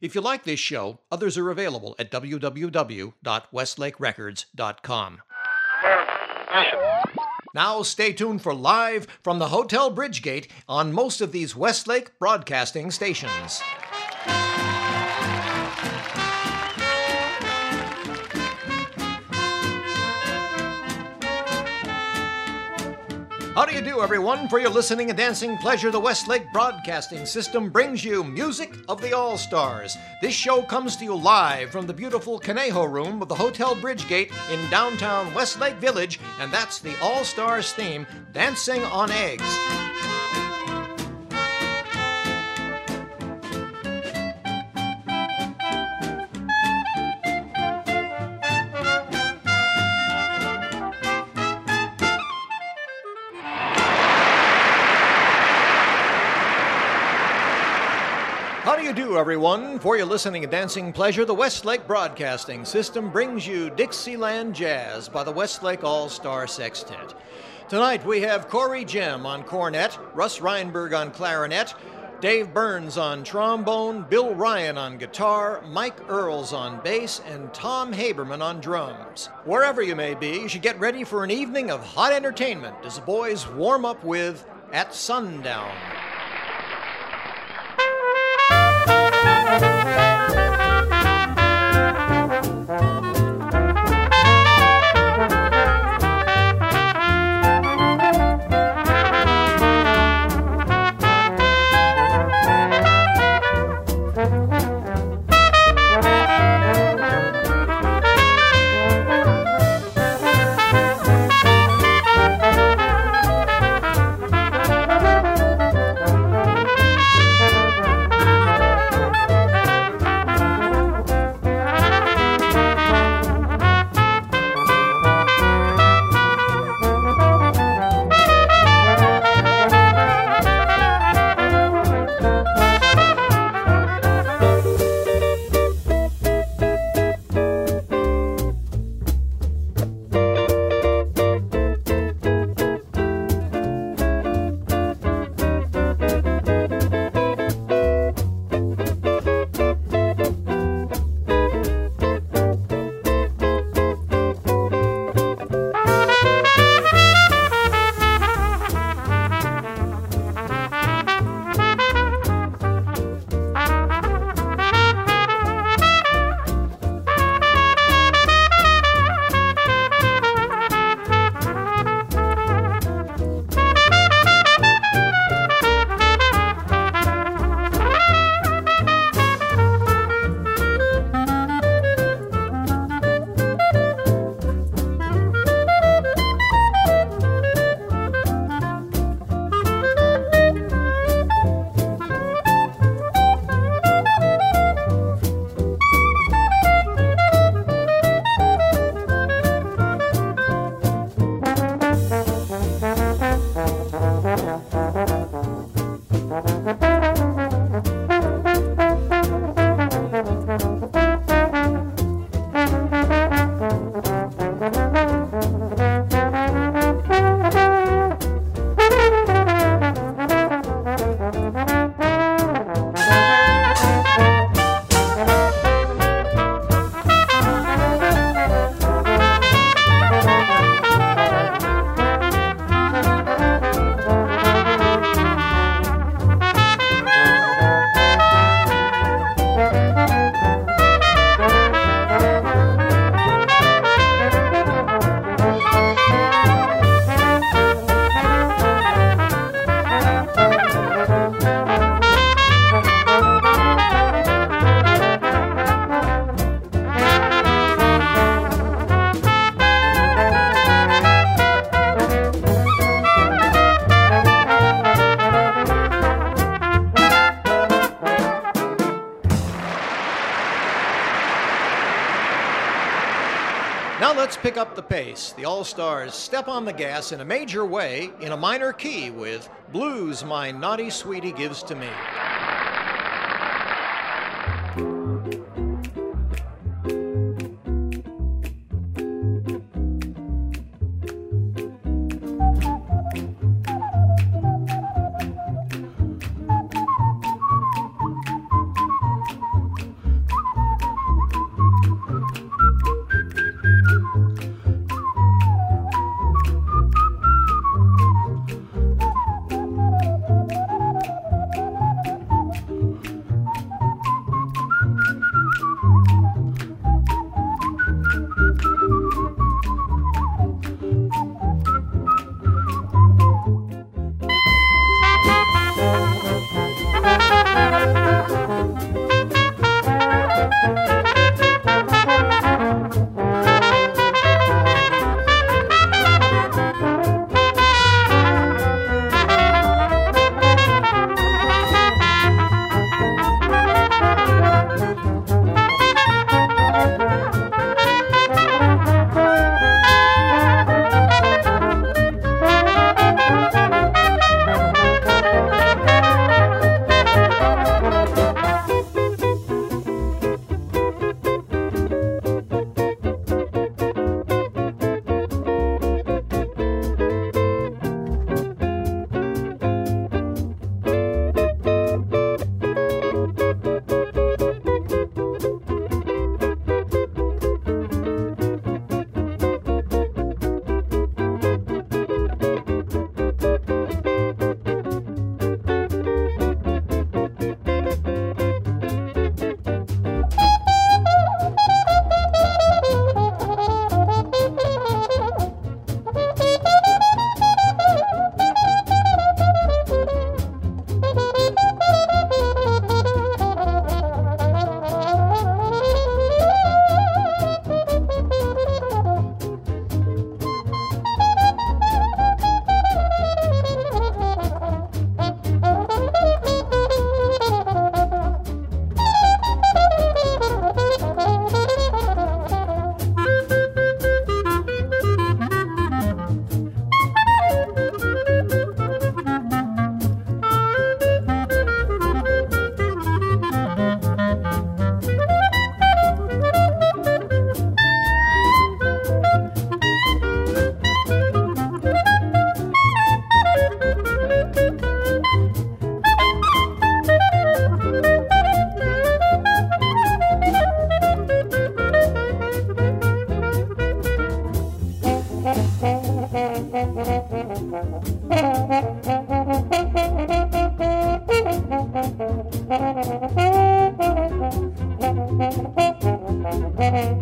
If you like this show, others are available at www.westlakerecords.com. Now, stay tuned for live from the Hotel Bridgegate on most of these Westlake broadcasting stations. How do you do, everyone? For your listening and dancing pleasure, the Westlake Broadcasting System brings you Music of the All Stars. This show comes to you live from the beautiful Conejo Room of the Hotel Bridgegate in downtown Westlake Village, and that's the All Stars theme, Dancing on Eggs. Everyone? For your listening and dancing pleasure, the Westlake Broadcasting System brings you Dixieland Jazz by the Westlake All Star Sextet. Tonight we have Corey Jem on cornet, Russ Reinberg on clarinet, Dave Burns on trombone, Bill Ryan on guitar, Mike Earls on bass, and Tom Haberman on drums. Wherever you may be, you should get ready for an evening of hot entertainment as the boys warm up with At Sundown. Now let's up the pace. The All Stars step on the gas in a major way in a minor key with Blues My Naughty Sweetie Gives to Me. Thank you.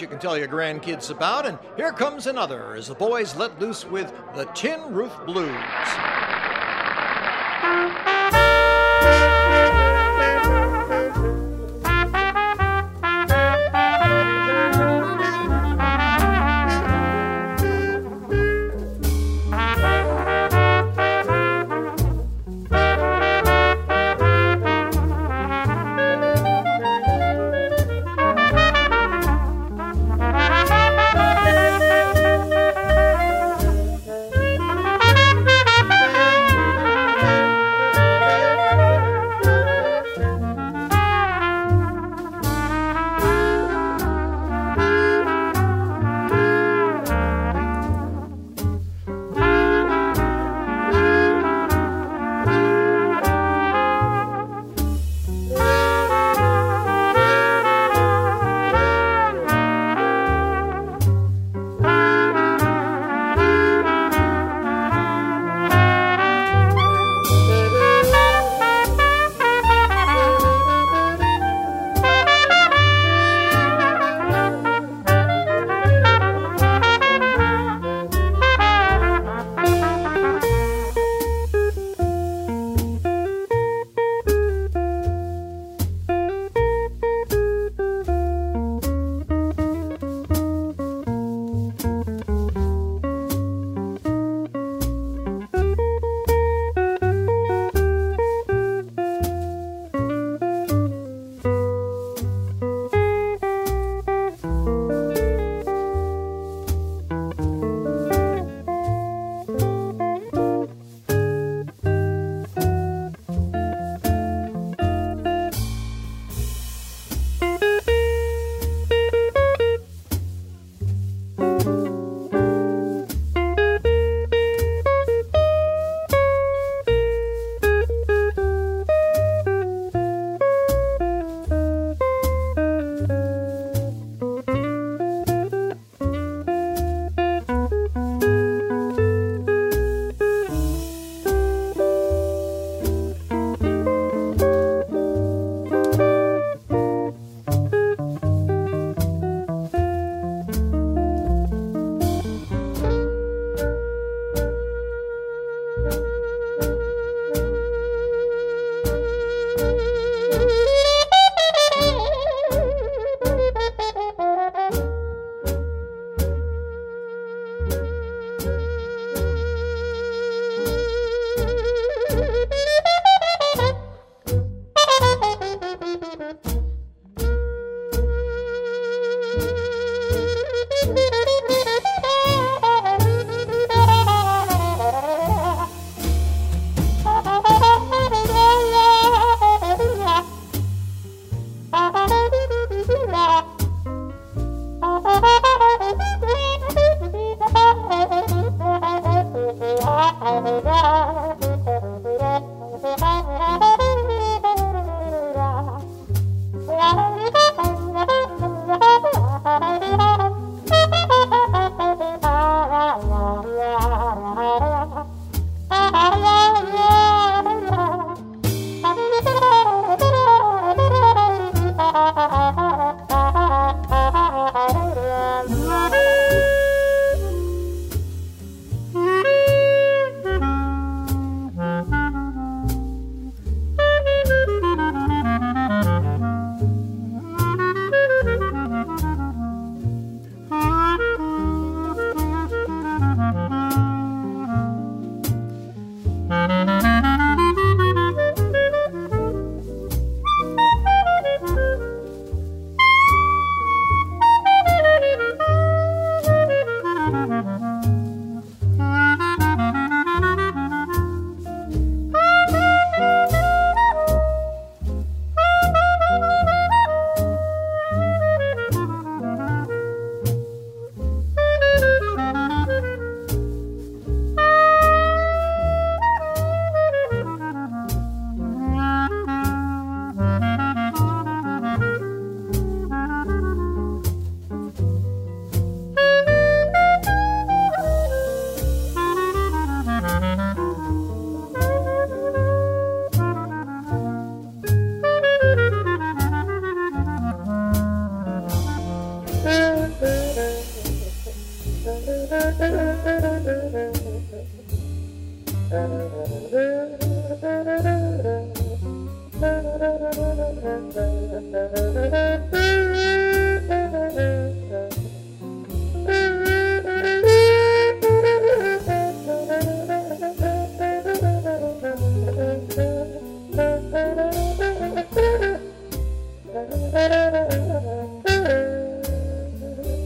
You can tell your grandkids about, and here comes another as the boys let loose with the Tin Roof Blues.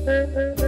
The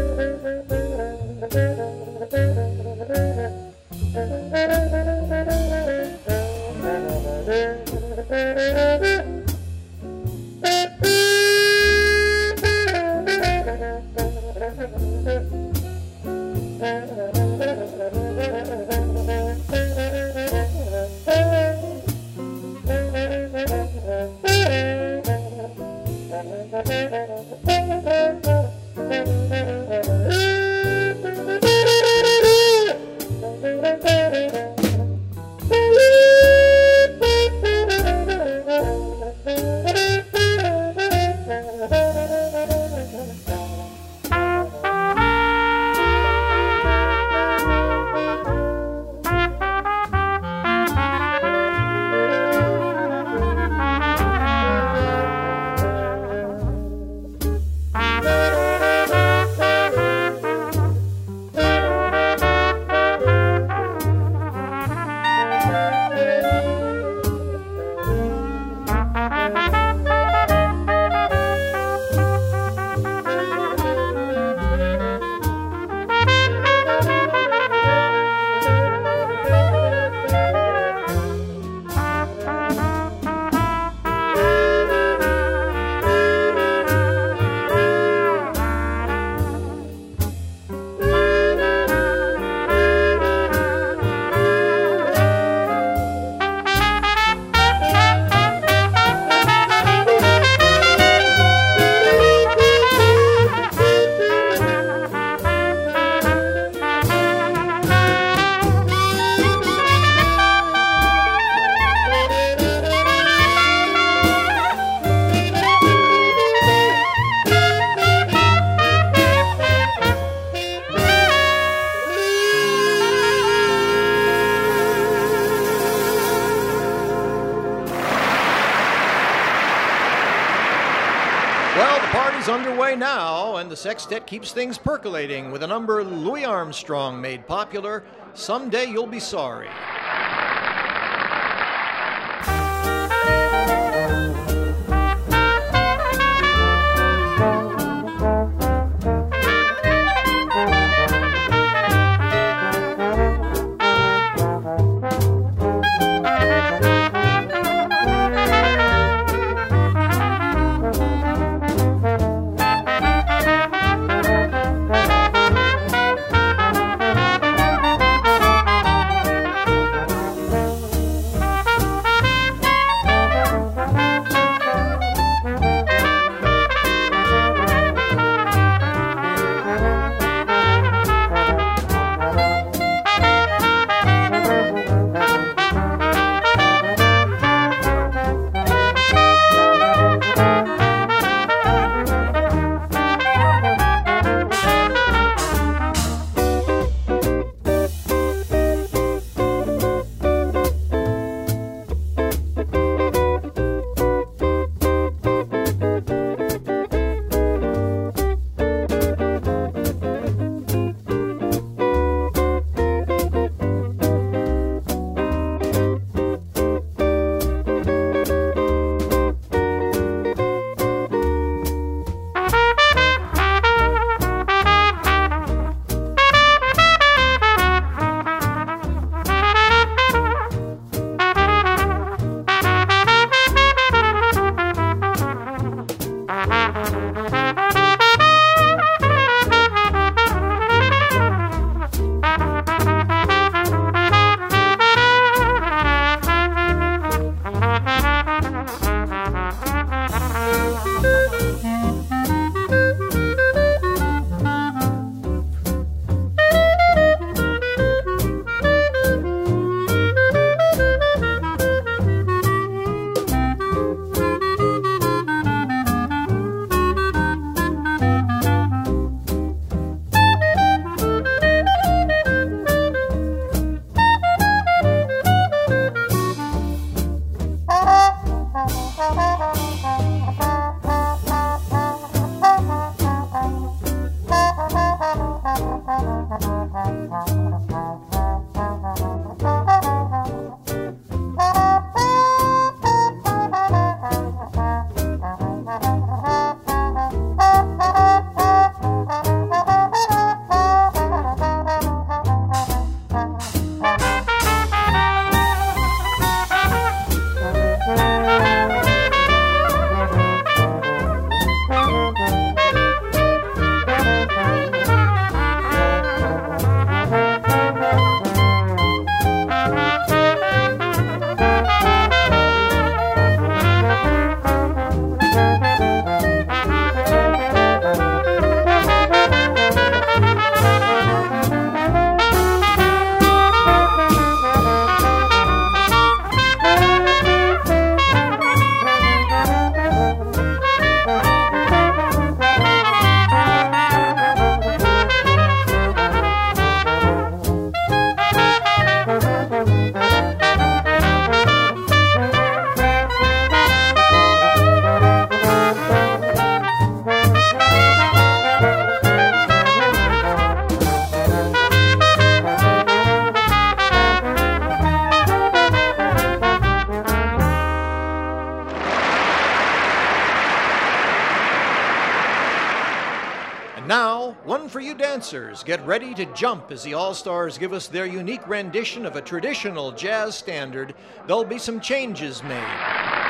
sextet keeps things percolating with a number Louis Armstrong made popular, Someday You'll Be Sorry. Dancers, get ready to jump as the All Stars give us their unique rendition of a traditional jazz standard. There'll be some changes made.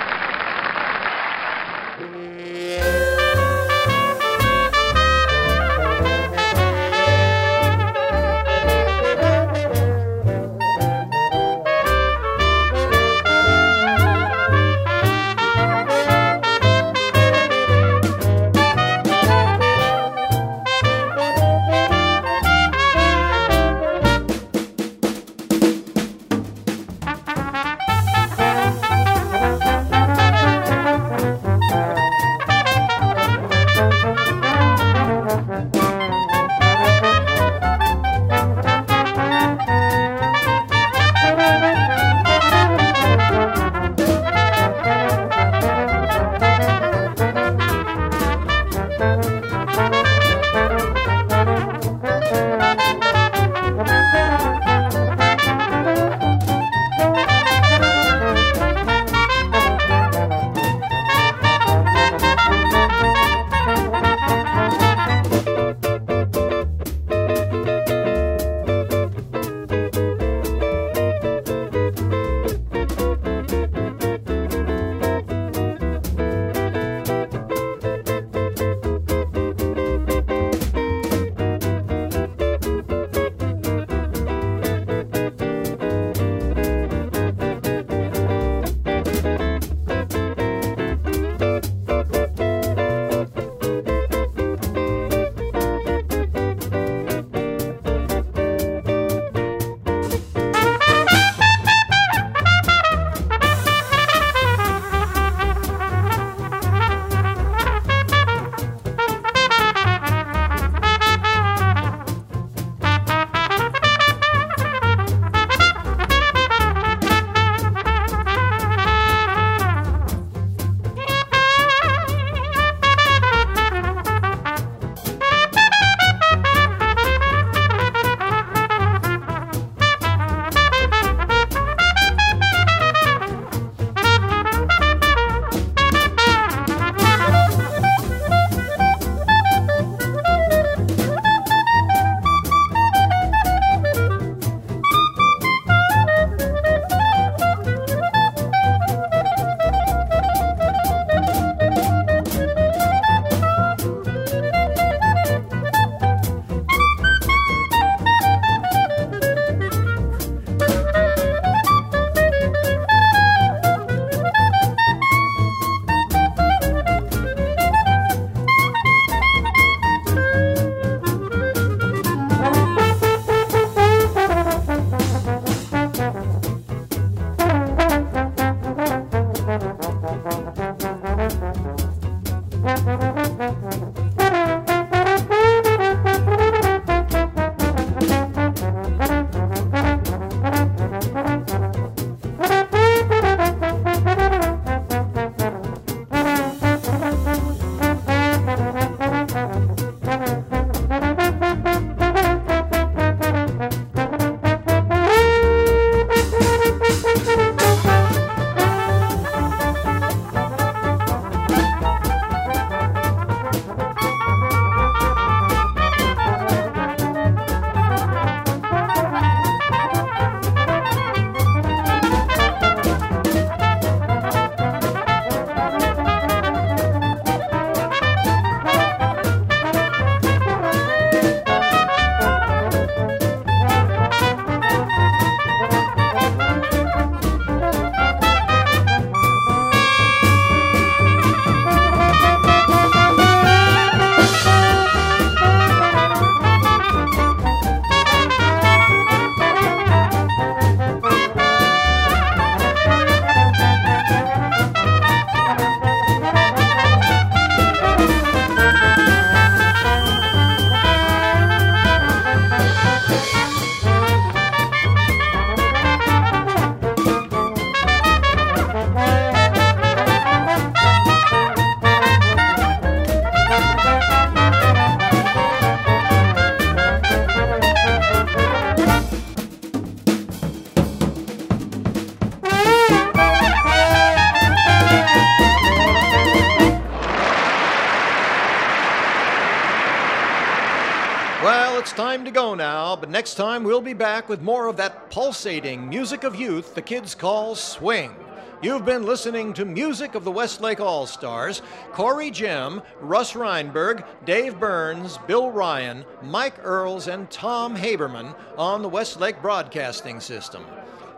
Time to go now, but next time we'll be back with more of that pulsating music of youth the kids call swing. You've been listening to Music of the Westlake All Stars. Corey Jim, Russ Reinberg, Dave Burns, Bill Ryan, Mike Earls, and Tom Haberman on the Westlake Broadcasting System.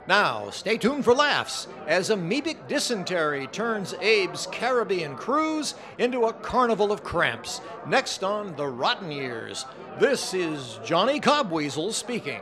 Now, stay tuned for laughs as amoebic dysentery turns Abe's Caribbean cruise into a carnival of cramps. Next on The Rotten Years, this is Johnny Cobweasel speaking.